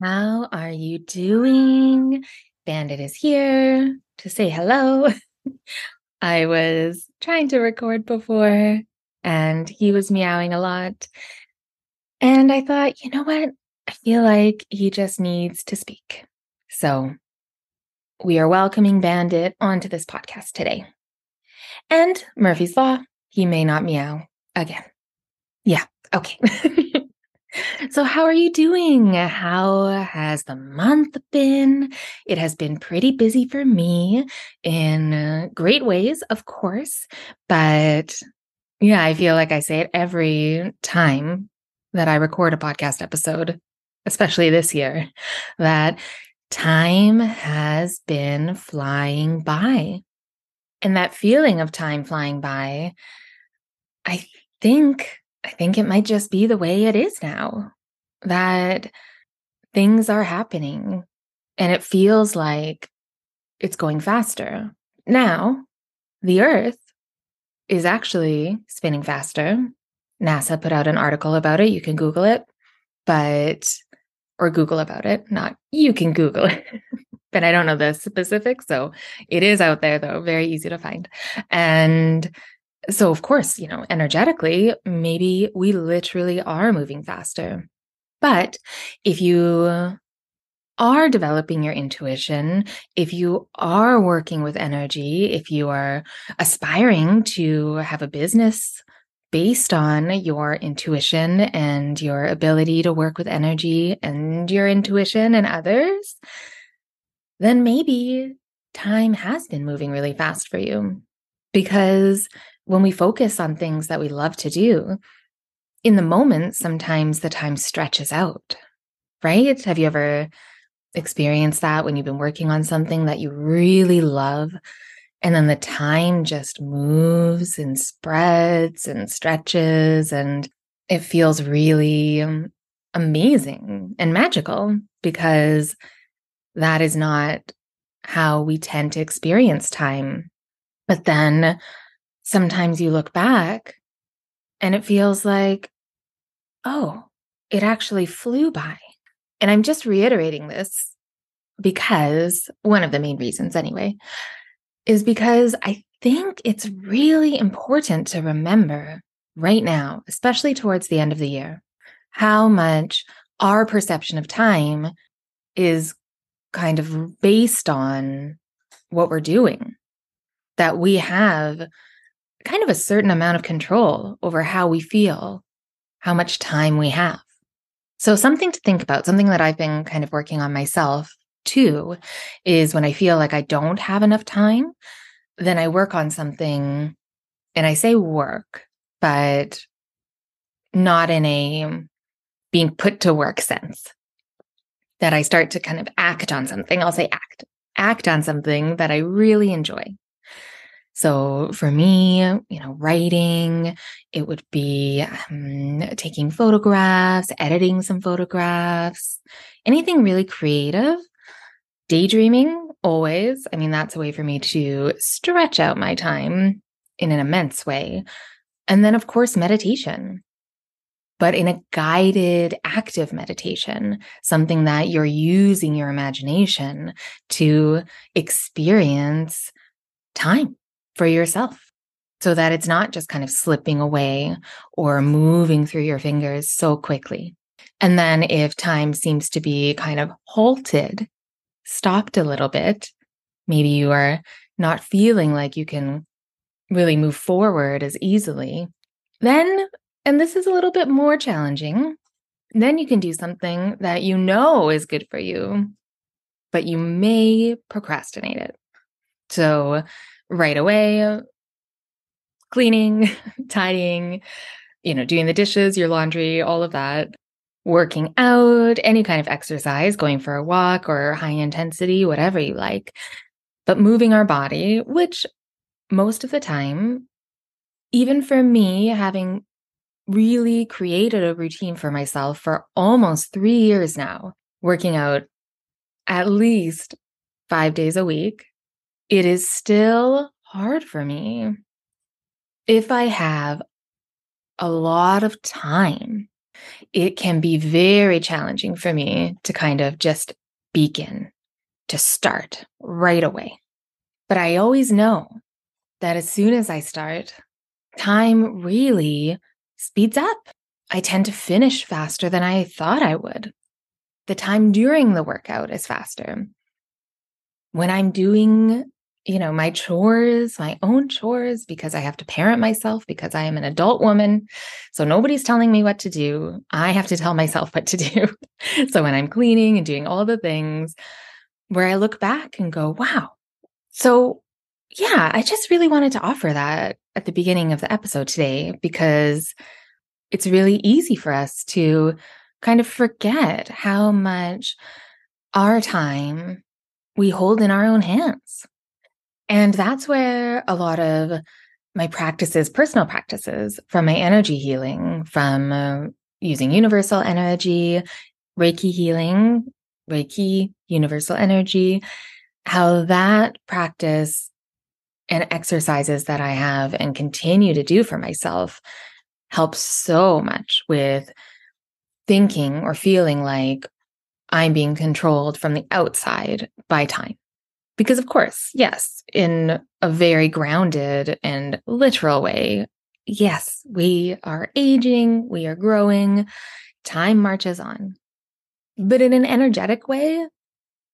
How are you doing? Bandit is here to say hello. I was trying to record before and he was meowing a lot. And I thought, you know what? I feel like he just needs to speak. So we are welcoming Bandit onto this podcast today. And Murphy's Law, he may not meow again. Yeah, okay. So, how are you doing? How has the month been? It has been pretty busy for me in uh, great ways, of course. But yeah, I feel like I say it every time that I record a podcast episode, especially this year, that time has been flying by. And that feeling of time flying by, I think I think it might just be the way it is now that things are happening and it feels like it's going faster. Now, the Earth is actually spinning faster. NASA put out an article about it. You can Google it, but, or Google about it, not you can Google it. but I don't know the specifics. So it is out there, though, very easy to find. And so, of course, you know, energetically, maybe we literally are moving faster. But if you are developing your intuition, if you are working with energy, if you are aspiring to have a business based on your intuition and your ability to work with energy and your intuition and others, then maybe time has been moving really fast for you. Because when we focus on things that we love to do, in the moment, sometimes the time stretches out, right? Have you ever experienced that when you've been working on something that you really love? And then the time just moves and spreads and stretches, and it feels really um, amazing and magical because that is not how we tend to experience time. But then sometimes you look back and it feels like, oh, it actually flew by. And I'm just reiterating this because one of the main reasons, anyway, is because I think it's really important to remember right now, especially towards the end of the year, how much our perception of time is kind of based on what we're doing. That we have kind of a certain amount of control over how we feel, how much time we have. So, something to think about, something that I've been kind of working on myself too, is when I feel like I don't have enough time, then I work on something and I say work, but not in a being put to work sense. That I start to kind of act on something. I'll say act, act on something that I really enjoy. So for me, you know, writing, it would be um, taking photographs, editing some photographs, anything really creative. Daydreaming, always. I mean, that's a way for me to stretch out my time in an immense way. And then, of course, meditation, but in a guided, active meditation, something that you're using your imagination to experience time for yourself so that it's not just kind of slipping away or moving through your fingers so quickly. And then if time seems to be kind of halted, stopped a little bit, maybe you are not feeling like you can really move forward as easily, then, and this is a little bit more challenging, then you can do something that you know is good for you, but you may procrastinate it. So right away, cleaning, tidying, you know, doing the dishes, your laundry, all of that. working out, any kind of exercise, going for a walk or high intensity, whatever you like. But moving our body, which most of the time, even for me, having really created a routine for myself for almost three years now, working out at least five days a week, it is still hard for me. If I have a lot of time it can be very challenging for me to kind of just begin, to start right away. But I always know that as soon as I start, time really speeds up. I tend to finish faster than I thought I would. The time during the workout is faster. When I'm doing you know, my chores, my own chores, because I have to parent myself, because I am an adult woman. So nobody's telling me what to do. I have to tell myself what to do. so when I'm cleaning and doing all the things, where I look back and go, wow. So, yeah, I just really wanted to offer that at the beginning of the episode today because it's really easy for us to kind of forget how much our time we hold in our own hands. And that's where a lot of my practices, personal practices from my energy healing, from uh, using universal energy, Reiki healing, Reiki, universal energy, how that practice and exercises that I have and continue to do for myself helps so much with thinking or feeling like I'm being controlled from the outside by time. Because, of course, yes, in a very grounded and literal way, yes, we are aging, we are growing, time marches on. But in an energetic way,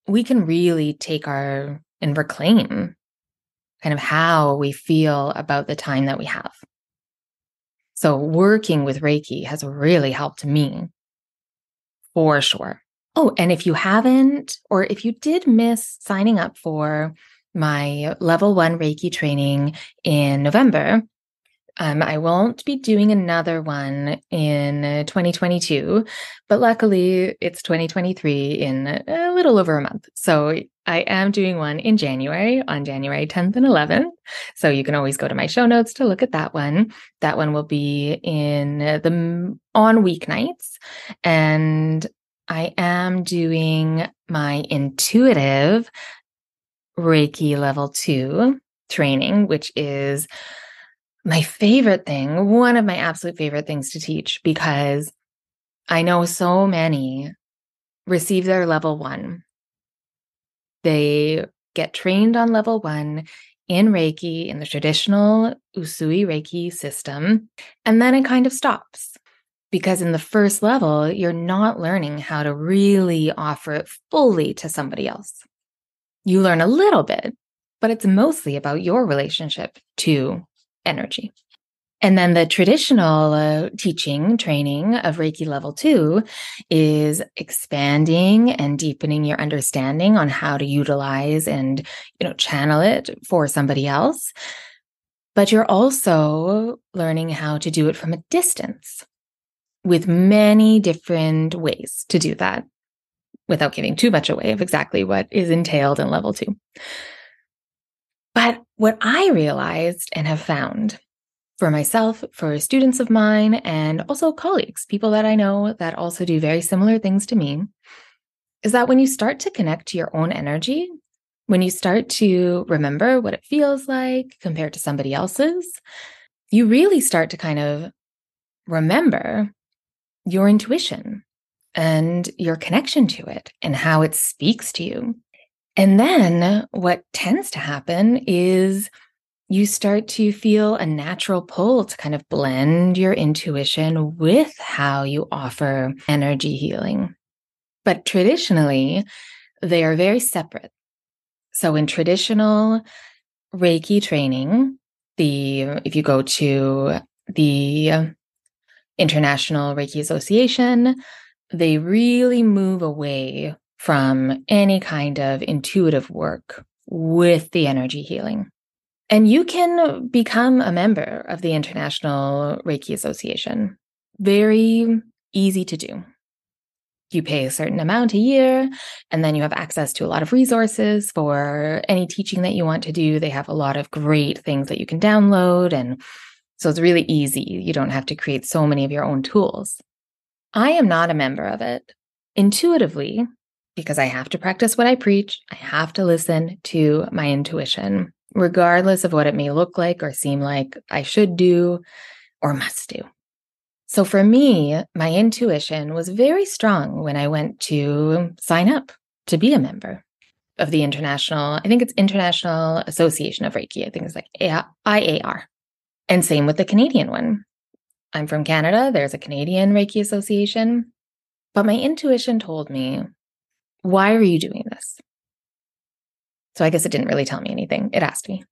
we can really take our and reclaim kind of how we feel about the time that we have. So, working with Reiki has really helped me for sure. Oh, and if you haven't, or if you did miss signing up for my level one Reiki training in November, um, I won't be doing another one in 2022, but luckily it's 2023 in a little over a month. So I am doing one in January on January 10th and 11th. So you can always go to my show notes to look at that one. That one will be in the on weeknights and I am doing my intuitive Reiki level two training, which is my favorite thing, one of my absolute favorite things to teach because I know so many receive their level one. They get trained on level one in Reiki in the traditional Usui Reiki system, and then it kind of stops because in the first level, you're not learning how to really offer it fully to somebody else. You learn a little bit, but it's mostly about your relationship to energy. And then the traditional uh, teaching, training of Reiki level two is expanding and deepening your understanding on how to utilize and, you know, channel it for somebody else. But you're also learning how to do it from a distance with many different ways to do that without giving too much away of exactly what is entailed in level two. But what I realized and have found for myself, for students of mine, and also colleagues, people that I know that also do very similar things to me, is that when you start to connect to your own energy, when you start to remember what it feels like compared to somebody else's, you really start to kind of remember your intuition and your connection to it and how it speaks to you. And then what tends to happen is you start to feel a natural pull to kind of blend your intuition with how you offer energy healing. But traditionally, they are very separate. So in traditional Reiki training, the if you go to the International Reiki Association, they really move away from any kind of intuitive work with the energy healing. And you can become a member of the International Reiki Association. Very easy to do. you pay a certain amount a year, and then you have access to a lot of resources for any teaching that you want to do. They have a lot of great things that you can download. And so it's really easy. You don't have to create so many of your own tools. I am not a member of it. Intuitively, because I have to practice what I preach, I have to listen to my intuition, regardless of what it may look like or seem like I should do or must do. So for me, my intuition was very strong when I went to sign up to be a member of the International, I think it's International Association of Reiki. I think it's like IAR. And same with the Canadian one. I'm from Canada. There's a Canadian Reiki Association. But my intuition told me, why are you doing this? So I guess it didn't really tell me anything. It asked me.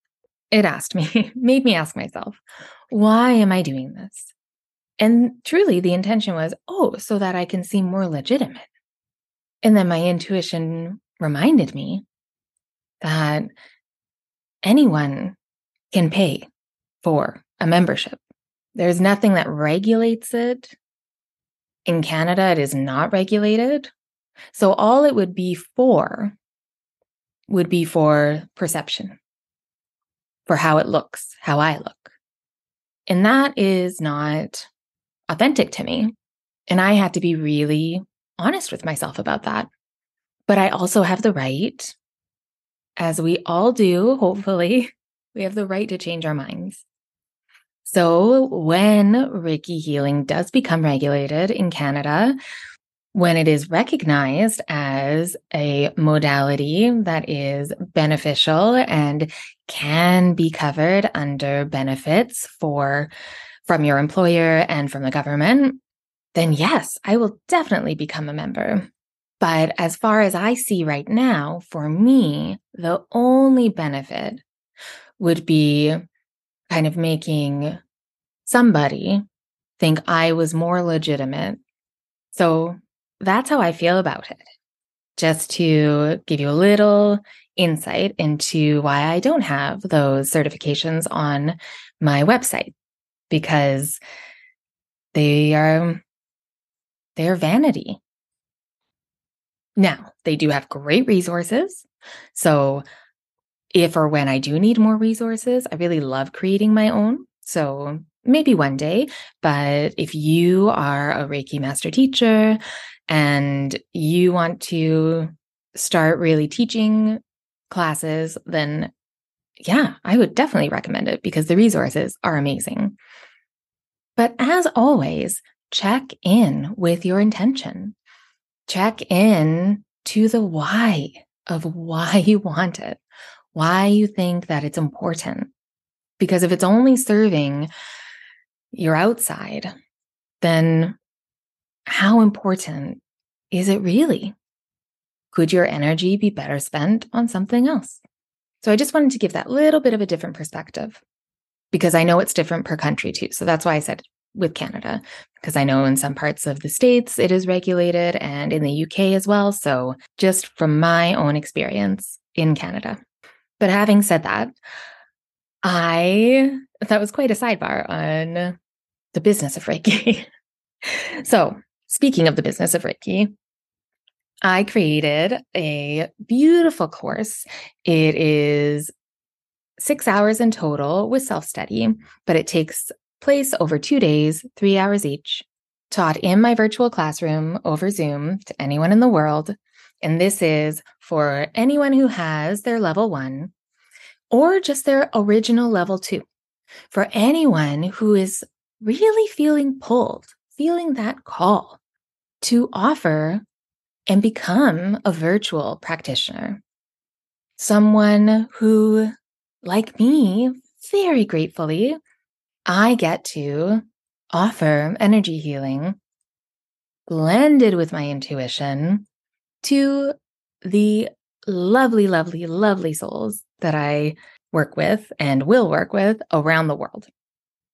It asked me, made me ask myself, why am I doing this? And truly, the intention was, oh, so that I can seem more legitimate. And then my intuition reminded me that anyone can pay for a membership. There's nothing that regulates it. In Canada, it is not regulated. So all it would be for would be for perception, for how it looks, how I look. And that is not authentic to me. And I had to be really honest with myself about that. But I also have the right, as we all do, hopefully, we have the right to change our minds. So when Reiki healing does become regulated in Canada, when it is recognized as a modality that is beneficial and can be covered under benefits for from your employer and from the government, then yes, I will definitely become a member. But as far as I see right now, for me, the only benefit would be kind of making somebody think I was more legitimate. So that's how I feel about it. Just to give you a little insight into why I don't have those certifications on my website because they are they are vanity. Now, they do have great resources. So if or when I do need more resources, I really love creating my own. So maybe one day, but if you are a Reiki master teacher and you want to start really teaching classes, then yeah, I would definitely recommend it because the resources are amazing. But as always, check in with your intention. Check in to the why of why you want it, why you think that it's important. Because if it's only serving your outside, then how important is it really? Could your energy be better spent on something else? So I just wanted to give that little bit of a different perspective because I know it's different per country too. So that's why I said with Canada, because I know in some parts of the States it is regulated and in the UK as well. So just from my own experience in Canada. But having said that, I that was quite a sidebar on the business of Reiki. so, speaking of the business of Reiki, I created a beautiful course. It is six hours in total with self study, but it takes place over two days, three hours each, taught in my virtual classroom over Zoom to anyone in the world. And this is for anyone who has their level one or just their original level two. For anyone who is really feeling pulled, feeling that call to offer and become a virtual practitioner. Someone who, like me, very gratefully I get to offer energy healing blended with my intuition to the lovely, lovely, lovely souls that I work with and will work with around the world.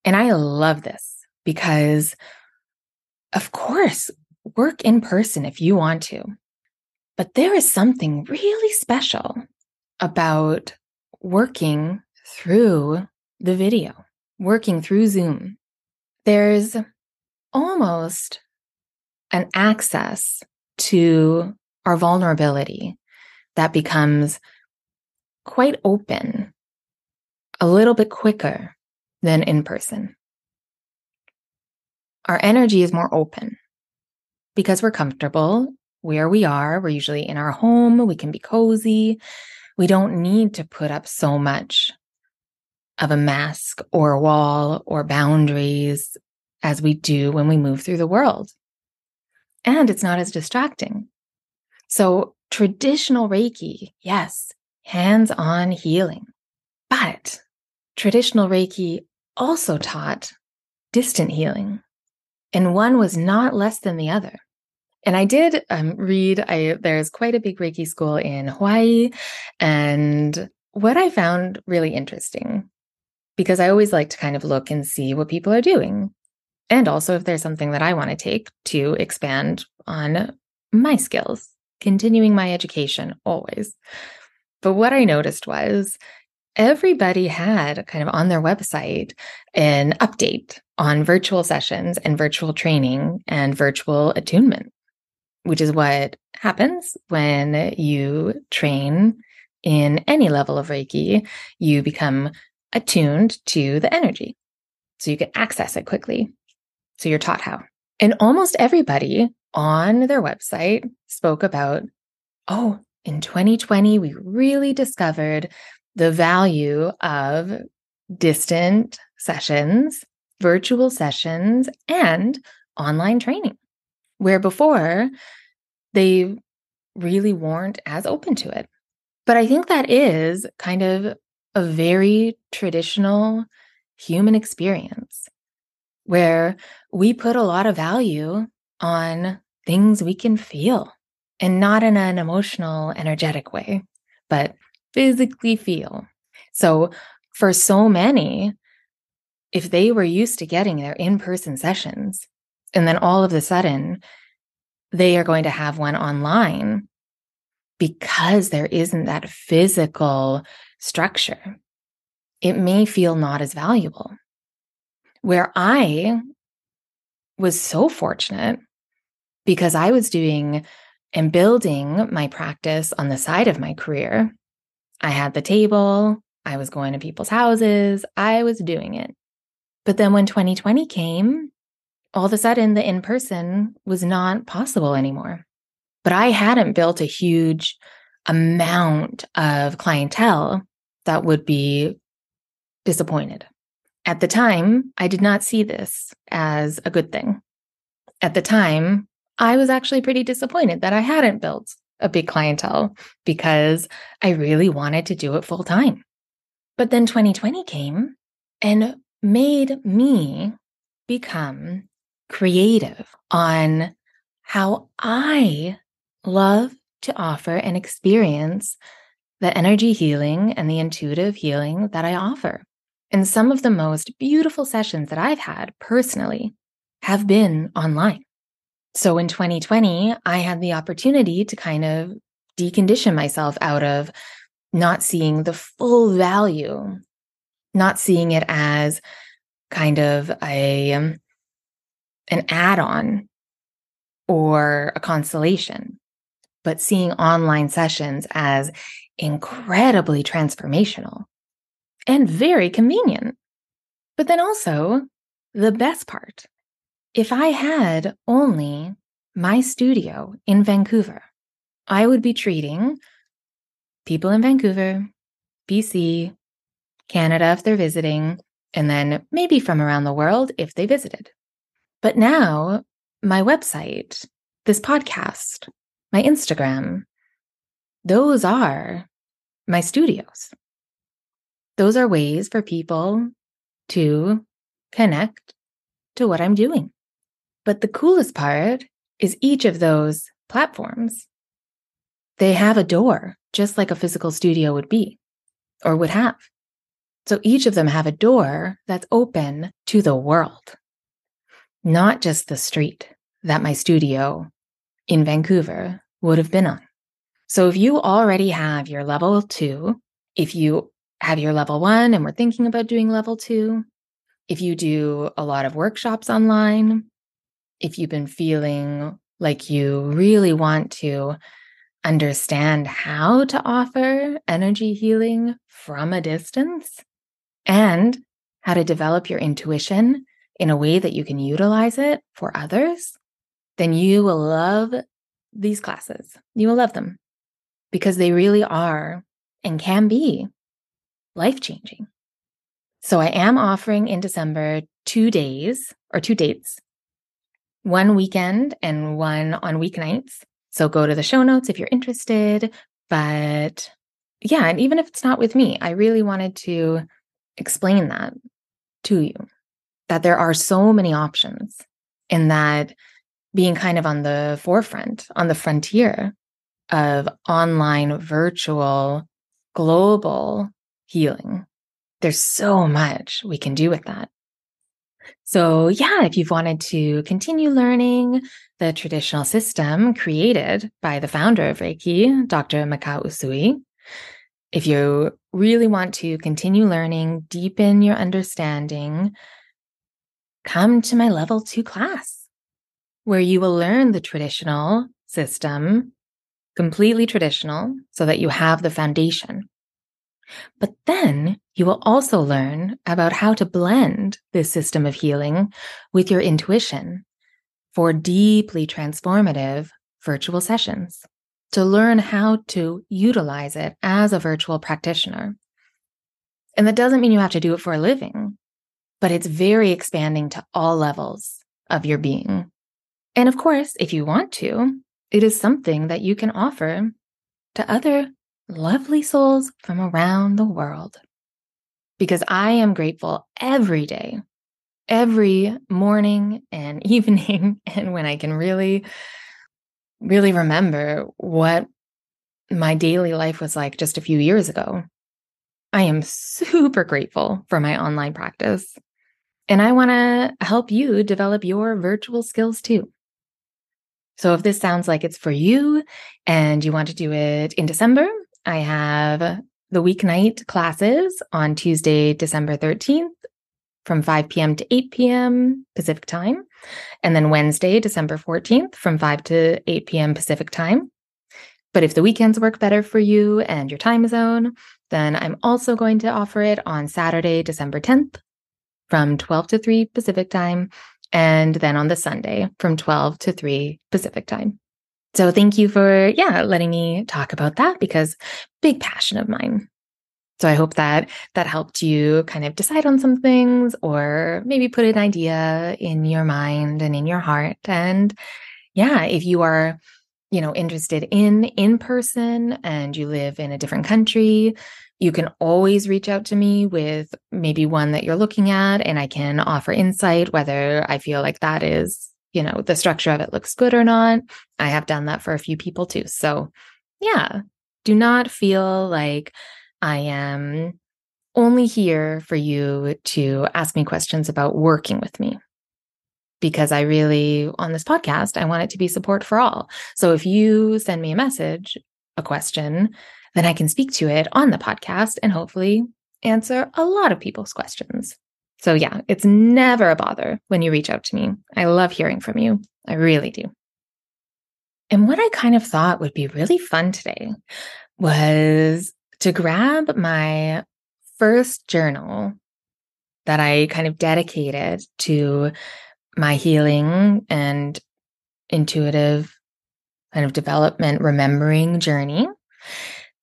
And I love this because, of course, work in person if you want to. But there is something really special about working through the video working through Zoom, there's almost an access to our vulnerability that becomes quite open a little bit quicker than in person. Our energy is more open because we're comfortable where we are. We're usually in our home, we can be cozy. We don't need to put up so much of a mask or a wall or boundaries as we do when we move through the world. And it's not as distracting. So, traditional Reiki, yes, hands on healing. But traditional Reiki also taught distant healing, and one was not less than the other. And I did um, read, I, there's quite a big Reiki school in Hawaii. And what I found really interesting, because I always like to kind of look and see what people are doing. And also if there's something that I want to take to expand on my skills, continuing my education always. But what I noticed was everybody had kind of on their website an update on virtual sessions and virtual training and virtual attunement, which is what happens when you train in any level of Reiki. You become attuned to the energy. So you can access it quickly. So you're taught how. And almost everybody on their website spoke about, oh, in 2020, we really discovered the value of distant sessions, virtual sessions, and online training, where before they really weren't as open to it. But I think that is kind of a very traditional human experience where we put a lot of value on things we can feel and not in an emotional, energetic way, but physically feel. So for so many, if they were used to getting their in person sessions, and then all of a sudden they are going to have one online because there isn't that physical structure, it may feel not as valuable. Where I was so fortunate because I was doing and building my practice on the side of my career. I had the table, I was going to people's houses, I was doing it. But then when 2020 came, all of a sudden the in person was not possible anymore. But I hadn't built a huge amount of clientele that would be disappointed. At the time, I did not see this as a good thing. At the time, I was actually pretty disappointed that I hadn't built a big clientele because I really wanted to do it full time. But then 2020 came and made me become creative on how I love to offer and experience the energy healing and the intuitive healing that I offer. And some of the most beautiful sessions that I've had personally have been online. So in 2020, I had the opportunity to kind of decondition myself out of not seeing the full value, not seeing it as kind of a um, an add-on or a constellation, but seeing online sessions as incredibly transformational and very convenient. But then also the best part if I had only my studio in Vancouver, I would be treating people in Vancouver, BC, Canada if they're visiting, and then maybe from around the world if they visited. But now, my website, this podcast, my Instagram, those are my studios. Those are ways for people to connect to what I'm doing. But the coolest part is each of those platforms, they have a door, just like a physical studio would be or would have. So each of them have a door that's open to the world, not just the street that my studio in Vancouver would have been on. So if you already have your level two, if you have your level one and we're thinking about doing level two, if you do a lot of workshops online, if you've been feeling like you really want to understand how to offer energy healing from a distance and how to develop your intuition in a way that you can utilize it for others, then you will love these classes. You will love them because they really are and can be life changing. So I am offering in December two days or two dates, one weekend and one on weeknights. So go to the show notes if you're interested. But yeah, and even if it's not with me, I really wanted to explain that to you that there are so many options and that being kind of on the forefront, on the frontier of online, virtual, global healing. There's so much we can do with that. So, yeah, if you've wanted to continue learning the traditional system created by the founder of Reiki, Dr. Mikao Usui, if you really want to continue learning, deepen your understanding, come to my level two class where you will learn the traditional system, completely traditional, so that you have the foundation. But then you will also learn about how to blend this system of healing with your intuition for deeply transformative virtual sessions to learn how to utilize it as a virtual practitioner. And that doesn't mean you have to do it for a living, but it's very expanding to all levels of your being. And of course, if you want to, it is something that you can offer to other lovely souls from around the world. Because I am grateful every day, every morning and evening, and when I can really really remember what my daily life was like just a few years ago. I am super grateful for my online practice. And I want to help you develop your virtual skills too. So if this sounds like it's for you and you want to do it in December, I have the weeknight classes on Tuesday, December 13th from 5 p.m. to 8 p.m. Pacific time. And then Wednesday, December 14th from 5 to 8 p.m. Pacific time. But if the weekends work better for you and your time zone, then I'm also going to offer it on Saturday, December 10th from 12 to 3 Pacific time. And then on the Sunday from 12 to 3 Pacific time. So thank you for, yeah, letting me talk about that because big passion of mine. So I hope that that helped you kind of decide on some things or maybe put an idea in your mind and in your heart. And yeah, if you are, you know, interested in in person and you live in a different country, you can always reach out to me with maybe one that you're looking at and I can offer insight whether I feel like that is, you know, the structure of it looks good or not. I have done that for a few people too. So, yeah, do not feel like I am only here for you to ask me questions about working with me because I really, on this podcast, I want it to be support for all. So if you send me a message, a question, then I can speak to it on the podcast and hopefully answer a lot of people's questions. So yeah, it's never a bother when you reach out to me. I love hearing from you. I really do. And what I kind of thought would be really fun today was to grab my first journal that I kind of dedicated to my healing and intuitive kind of development remembering journey.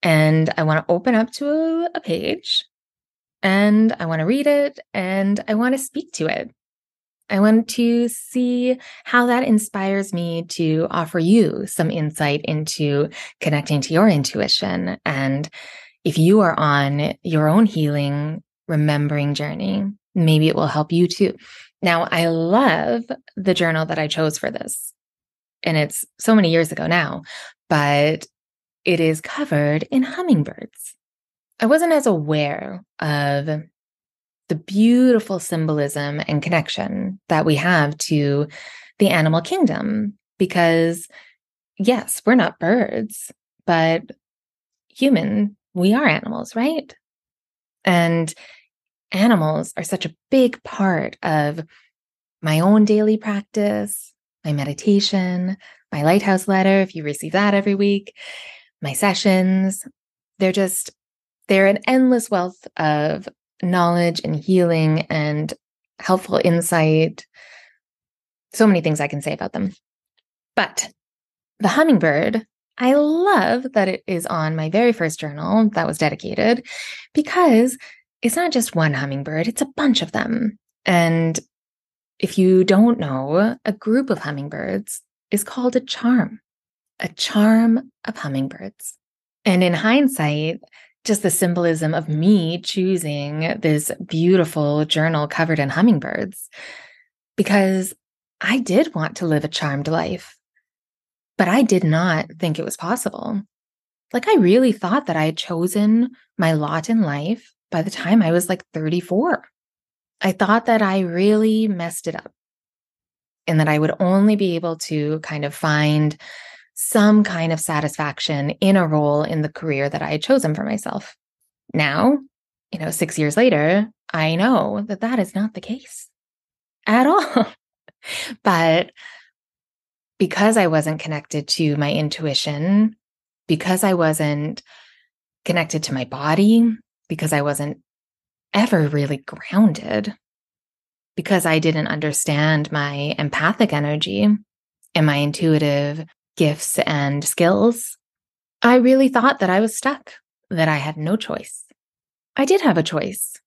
And I want to open up to a, a page and I want to read it and I want to speak to it. I want to see how that inspires me to offer you some insight into connecting to your intuition and if you are on your own healing, remembering journey, maybe it will help you too. Now, I love the journal that I chose for this. And it's so many years ago now, but it is covered in hummingbirds. I wasn't as aware of the beautiful symbolism and connection that we have to the animal kingdom because, yes, we're not birds, but human we are animals, right? And animals are such a big part of my own daily practice, my meditation, my lighthouse letter, if you receive that every week, my sessions. They're just, they're an endless wealth of knowledge and healing and helpful insight. So many things I can say about them. But the hummingbird, I love that it is on my very first journal that was dedicated because it's not just one hummingbird, it's a bunch of them. And if you don't know, a group of hummingbirds is called a charm, a charm of hummingbirds. And in hindsight, just the symbolism of me choosing this beautiful journal covered in hummingbirds, because I did want to live a charmed life, but I did not think it was possible. Like, I really thought that I had chosen my lot in life by the time I was like 34. I thought that I really messed it up and that I would only be able to kind of find some kind of satisfaction in a role in the career that I had chosen for myself. Now, you know, six years later, I know that that is not the case at all. but because I wasn't connected to my intuition, because I wasn't connected to my body, because I wasn't ever really grounded because I didn't understand my empathic energy and my intuitive gifts and skills. I really thought that I was stuck, that I had no choice. I did have a choice.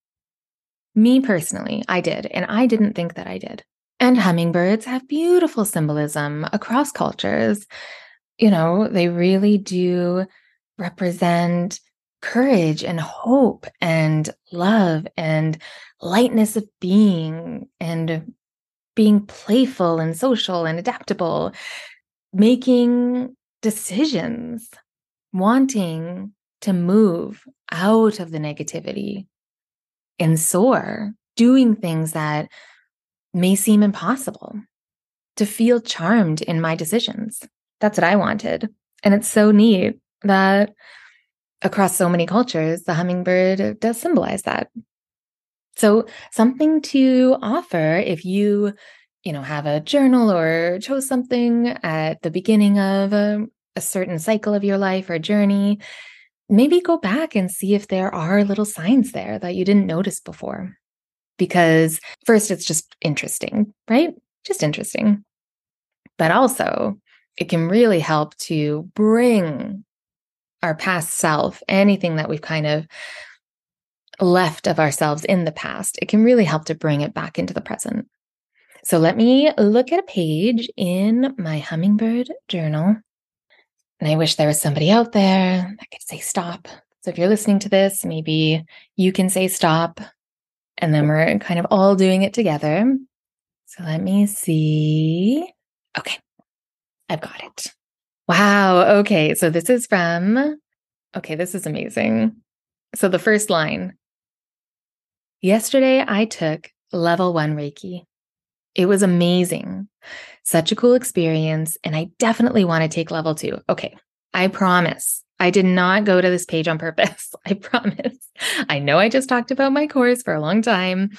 Me personally, I did, and I didn't think that I did. And hummingbirds have beautiful symbolism across cultures. You know, they really do represent courage and hope and love and lightness of being and being playful and social and adaptable, making decisions, wanting to move out of the negativity and soar, doing things that may seem impossible, to feel charmed in my decisions. That's what I wanted. And it's so neat that across so many cultures, the hummingbird does symbolize that. So, something to offer if you, you know, have a journal or chose something at the beginning of a, a certain cycle of your life or journey, maybe go back and see if there are little signs there that you didn't notice before. Because first, it's just interesting, right? Just interesting. But also, it can really help to bring our past self, anything that we've kind of left of ourselves in the past, it can really help to bring it back into the present. So let me look at a page in my hummingbird journal. And I wish there was somebody out there that could say stop. So if you're listening to this, maybe you can say stop. And then we're kind of all doing it together. So let me see. Okay, I've got it. Wow. Okay. So this is from, okay, this is amazing. So the first line Yesterday, I took level one Reiki. It was amazing. Such a cool experience. And I definitely want to take level two. Okay. I promise. I did not go to this page on purpose. I promise. I know I just talked about my course for a long time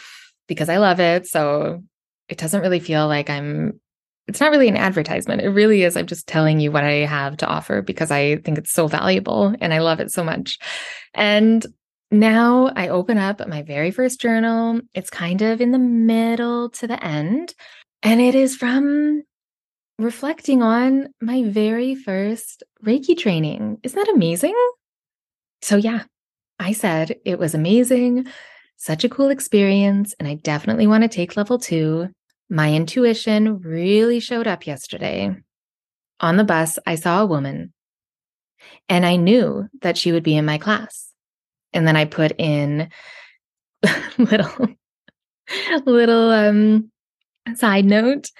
because I love it. So it doesn't really feel like I'm it's not really an advertisement. It really is. I'm just telling you what I have to offer because I think it's so valuable and I love it so much. And now I open up my very first journal. It's kind of in the middle to the end, and it is from reflecting on my very first Reiki training. Isn't that amazing? So, yeah, I said it was amazing, such a cool experience, and I definitely want to take level two. My intuition really showed up yesterday. On the bus, I saw a woman and I knew that she would be in my class. And then I put in little little um side note.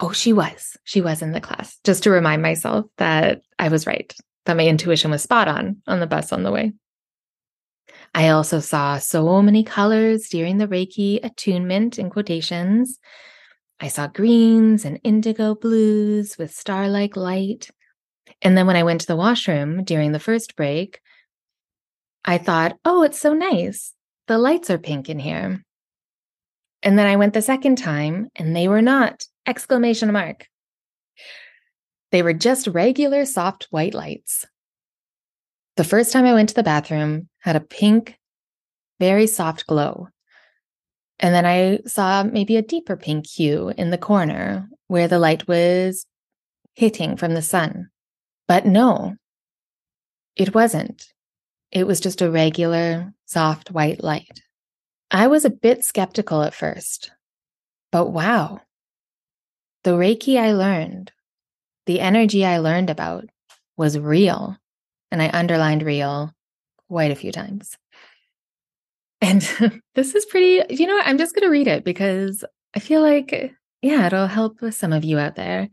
Oh, she was. She was in the class. Just to remind myself that I was right, that my intuition was spot on on the bus on the way. I also saw so many colors during the Reiki attunement in quotations. I saw greens and indigo blues with star like light. And then when I went to the washroom during the first break, I thought, oh, it's so nice. The lights are pink in here. And then I went the second time and they were not! Exclamation mark. They were just regular soft white lights. The first time I went to the bathroom had a pink, very soft glow. And then I saw maybe a deeper pink hue in the corner where the light was hitting from the sun. But no, it wasn't. It was just a regular, soft white light. I was a bit skeptical at first, but wow. The Reiki I learned, the energy I learned about was real. And I underlined real quite a few times. And this is pretty, you know? I'm just going to read it because I feel like, yeah, it'll help some of you out there.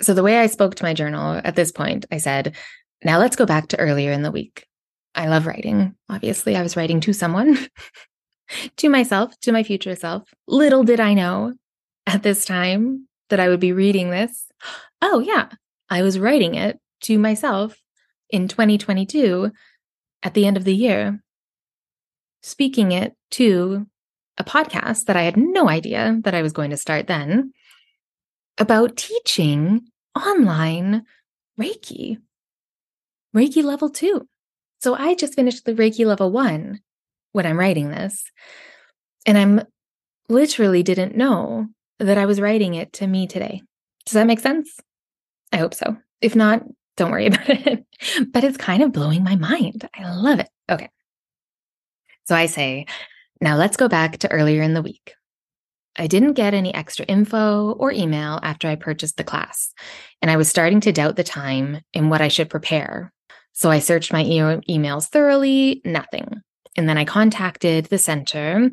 So, the way I spoke to my journal at this point, I said, now let's go back to earlier in the week. I love writing. Obviously, I was writing to someone, to myself, to my future self. Little did I know at this time that I would be reading this. Oh, yeah, I was writing it to myself in 2022 at the end of the year, speaking it to a podcast that I had no idea that I was going to start then about teaching online Reiki, Reiki level two. So I just finished the Reiki level one when I'm writing this. And I'm literally didn't know that I was writing it to me today. Does that make sense? I hope so. If not, don't worry about it. but it's kind of blowing my mind. I love it. Okay. So I say, now let's go back to earlier in the week. I didn't get any extra info or email after I purchased the class, and I was starting to doubt the time and what I should prepare so I searched my e- emails thoroughly, nothing. And then I contacted the center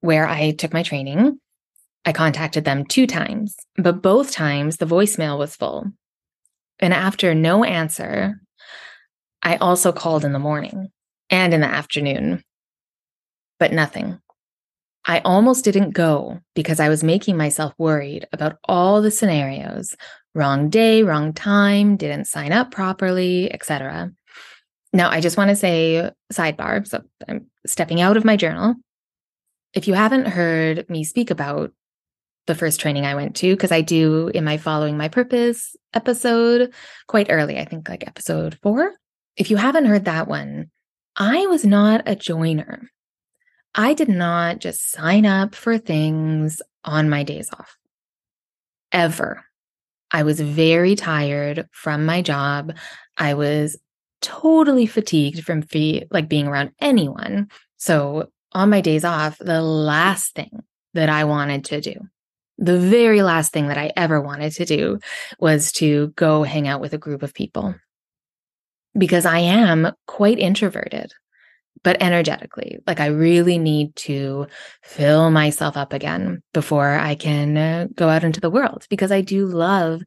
where I took my training. I contacted them two times, but both times the voicemail was full. And after no answer, I also called in the morning and in the afternoon, but nothing. I almost didn't go because I was making myself worried about all the scenarios wrong day, wrong time, didn't sign up properly, etc. Now, I just want to say sidebar, so I'm stepping out of my journal. If you haven't heard me speak about the first training I went to, because I do in my Following My Purpose episode quite early, I think like episode four. If you haven't heard that one, I was not a joiner. I did not just sign up for things on my days off. Ever. I was very tired from my job. I was totally fatigued from fee- like being around anyone. So on my days off, the last thing that I wanted to do, the very last thing that I ever wanted to do was to go hang out with a group of people because I am quite introverted but energetically. Like I really need to fill myself up again before I can uh, go out into the world because I do love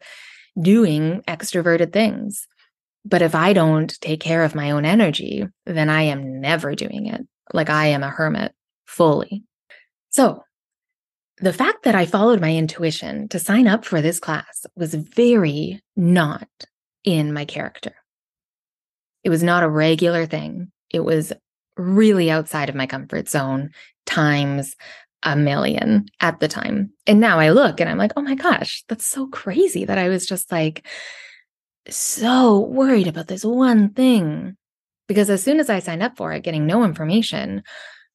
doing extroverted things. But if I don't take care of my own energy, then I am never doing it. Like I am a hermit fully. So the fact that I followed my intuition to sign up for this class was very not in my character. It was not a regular thing. It was really outside of my comfort zone times a million at the time. And now I look and I'm like, oh my gosh, that's so crazy that I was just like so worried about this one thing. Because as soon as I signed up for it, getting no information,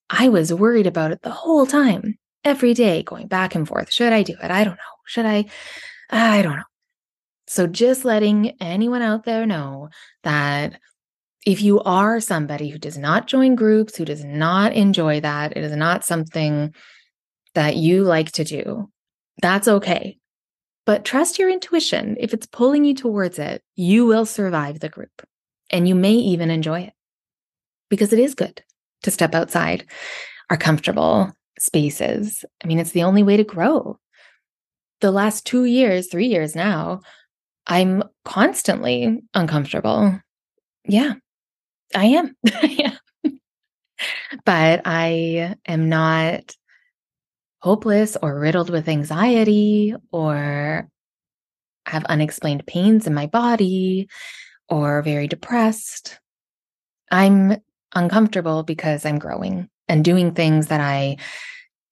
I was worried about it the whole time, every day, going back and forth. Should I do it? I don't know. Should I? I don't know. So just letting anyone out there know that if you are somebody who does not join groups, who does not enjoy that, it is not something that you like to do, that's okay. But trust your intuition. If it's pulling you towards it, you will survive the group and you may even enjoy it because it is good to step outside our comfortable spaces. I mean, it's the only way to grow. The last two years, three years now, I'm constantly uncomfortable. Yeah, I am. yeah. But I am not hopeless or riddled with anxiety or have unexplained pains in my body or very depressed. I'm uncomfortable because I'm growing and doing things that I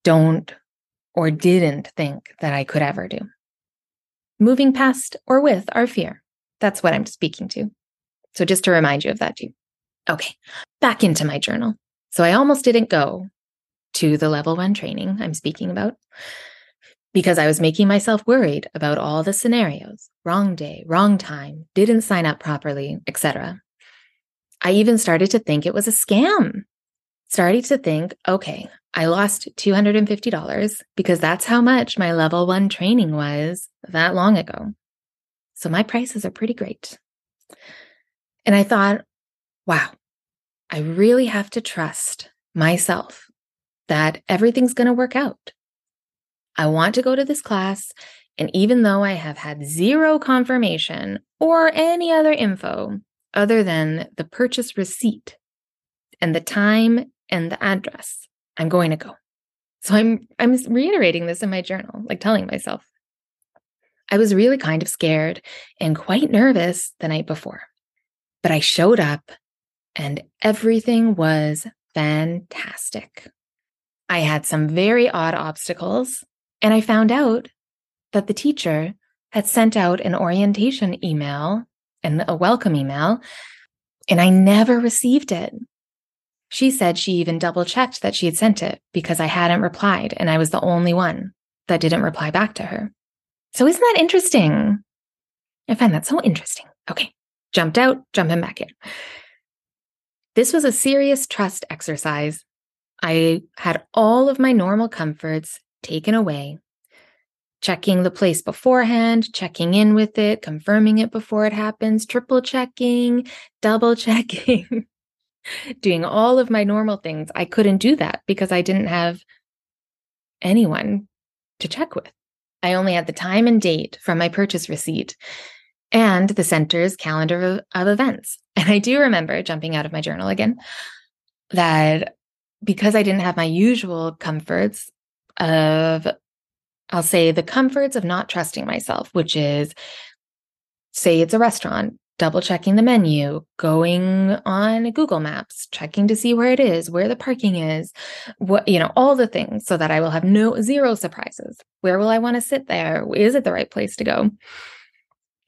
don't or didn't think that I could ever do. moving past or with our fear. That's what I'm speaking to. So just to remind you of that too. Okay, back into my journal. So I almost didn't go to the level one training I'm speaking about because I was making myself worried about all the scenarios wrong day, wrong time, didn't sign up properly, etc. I even started to think it was a scam. Started to think, okay, I lost $250 because that's how much my level one training was that long ago. So my prices are pretty great. And I thought, wow, I really have to trust myself that everything's going to work out. I want to go to this class. And even though I have had zero confirmation or any other info other than the purchase receipt and the time and the address, I'm going to go. So I'm I'm reiterating this in my journal, like telling myself. I was really kind of scared and quite nervous the night before. But I showed up and everything was fantastic. I had some very odd obstacles, and I found out that the teacher had sent out an orientation email and a welcome email, and I never received it. She said she even double checked that she had sent it because I hadn't replied, and I was the only one that didn't reply back to her. So, isn't that interesting? I find that so interesting. Okay, jumped out, jumping back in. This was a serious trust exercise. I had all of my normal comforts taken away. Checking the place beforehand, checking in with it, confirming it before it happens, triple checking, double checking, doing all of my normal things. I couldn't do that because I didn't have anyone to check with. I only had the time and date from my purchase receipt and the center's calendar of, events. And I do remember jumping out of my journal again that because I didn't have my usual comforts of, I'll say the comforts of not trusting myself, which is say it's a restaurant, double checking the menu, going on Google Maps, checking to see where it is, where the parking is, what, you know, all the things so that I will have no zero surprises. Where will I want to sit there? Is it the right place to go?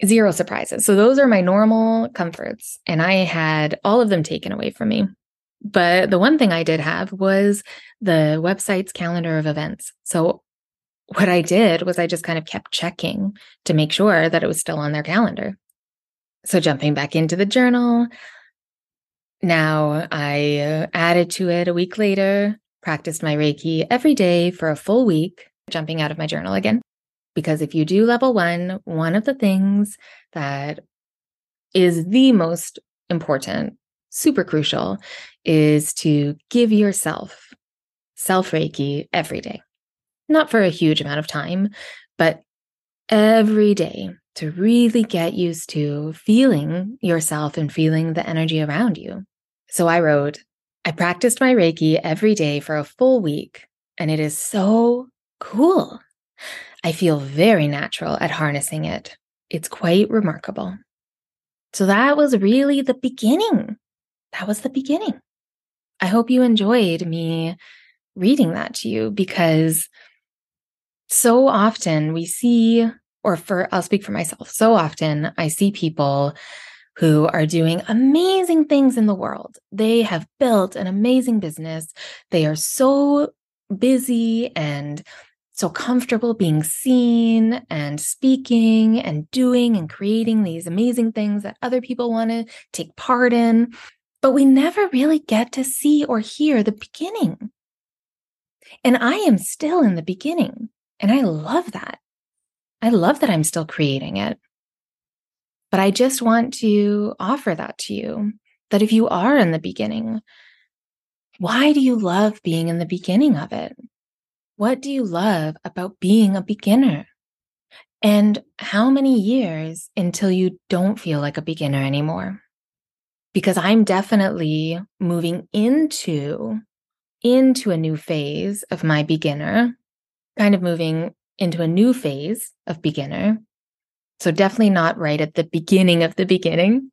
Zero surprises. So those are my normal comforts. And I had all of them taken away from me. But the one thing I did have was the website's calendar of events. So what I did was I just kind of kept checking to make sure that it was still on their calendar. So jumping back into the journal, now I uh, added to it a week later, practiced my Reiki every day for a full week, jumping out of my journal again. Because if you do level one, one of the things that is the most important, super crucial, is to give yourself self Reiki every day. Not for a huge amount of time, but every day to really get used to feeling yourself and feeling the energy around you. So I wrote, I practiced my Reiki every day for a full week, and it is so cool. I feel very natural at harnessing it. It's quite remarkable. So that was really the beginning. That was the beginning. I hope you enjoyed me reading that to you because so often we see, or for, I'll speak for myself, so often I see people who are doing amazing things in the world. They have built an amazing business. They are so busy and so comfortable being seen and speaking and doing and creating these amazing things that other people want to take part in. But we never really get to see or hear the beginning. And I am still in the beginning. And I love that. I love that I'm still creating it. But I just want to offer that to you that if you are in the beginning, why do you love being in the beginning of it? What do you love about being a beginner? And how many years until you don't feel like a beginner anymore? Because I'm definitely moving into into a new phase of my beginner, kind of moving into a new phase of beginner. So definitely not right at the beginning of the beginning,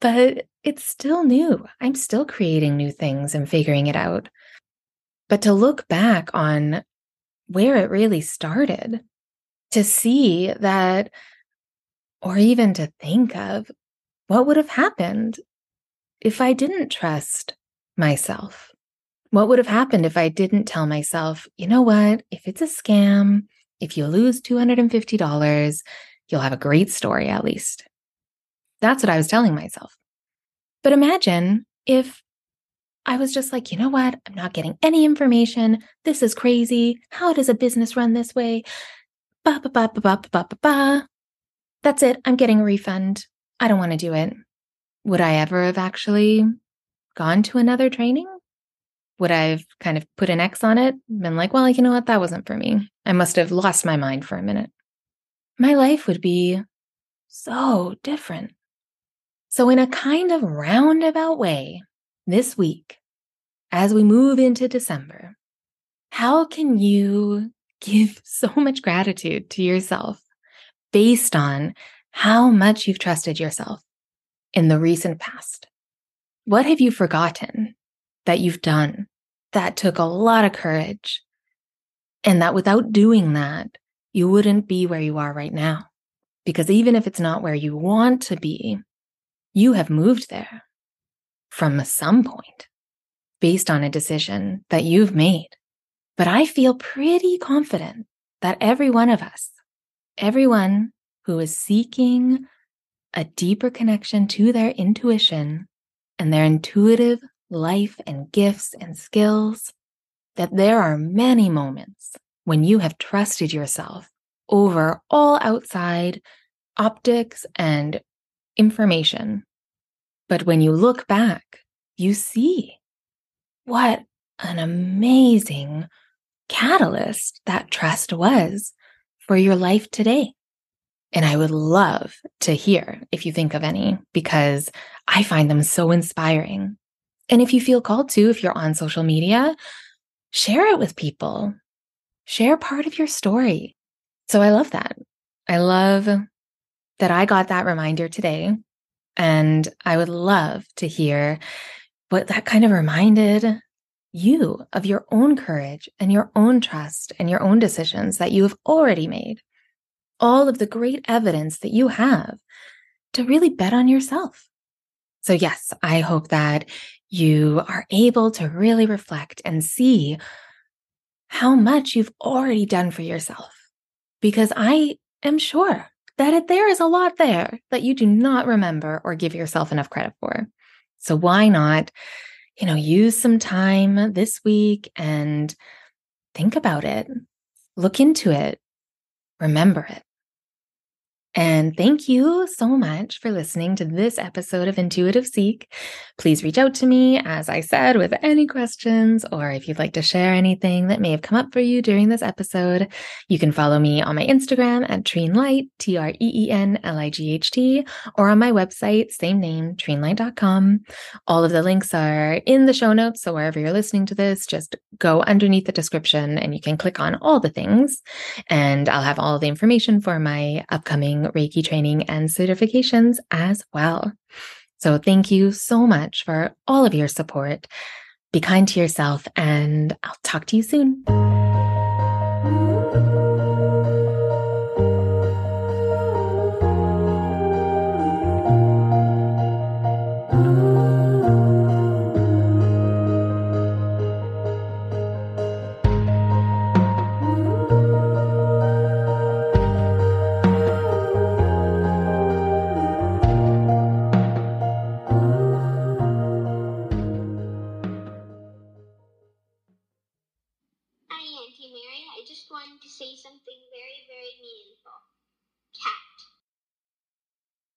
but it's still new. I'm still creating new things and figuring it out. But to look back on where it really started, to see that, or even to think of what would have happened if I didn't trust myself. What would have happened if I didn't tell myself, you know what? If it's a scam, if you lose $250, you'll have a great story at least. That's what I was telling myself. But imagine if I was just like, you know what? I'm not getting any information. This is crazy. How does a business run this way? Ba ba ba ba ba ba ba ba. That's it. I'm getting a refund. I don't want to do it. Would I ever have actually gone to another training? Would I have kind of put an X on it? Been like, well, you know what? That wasn't for me. I must have lost my mind for a minute. My life would be so different. So, in a kind of roundabout way, this week, as we move into December, how can you give so much gratitude to yourself based on how much you've trusted yourself in the recent past? What have you forgotten that you've done that took a lot of courage? And that without doing that, you wouldn't be where you are right now. Because even if it's not where you want to be, you have moved there from some point based on a decision that you've made. But I feel pretty confident that every one of us, everyone who is seeking a deeper connection to their intuition and their intuitive life and gifts and skills, that there are many moments when you have trusted yourself over all outside optics and information. But when you look back, you see what an amazing catalyst that trust was for your life today. And I would love to hear if you think of any, because I find them so inspiring. And if you feel called to, if you're on social media, share it with people, share part of your story. So I love that. I love that I got that reminder today. And I would love to hear what that kind of reminded you of your own courage and your own trust and your own decisions that you have already made. All of the great evidence that you have to really bet on yourself. So, yes, I hope that you are able to really reflect and see how much you've already done for yourself. Because I am sure that there is a lot there that you do not remember or give yourself enough credit for. So why not, you know, use some time this week and think about it, look into it, remember it. And thank you so much for listening to this episode of Intuitive Seek. Please reach out to me, as I said, with any questions or if you'd like to share anything that may have come up for you during this episode. You can follow me on my Instagram at Treenlight, T R E E N L I G H T, or on my website, same name, treenlight.com. All of the links are in the show notes. So wherever you're listening to this, just go underneath the description and you can click on all the things. And I'll have all the information for my upcoming Reiki training and certifications as well. So thank you so much for all of your support. Be kind to yourself, and I'll talk to you soon.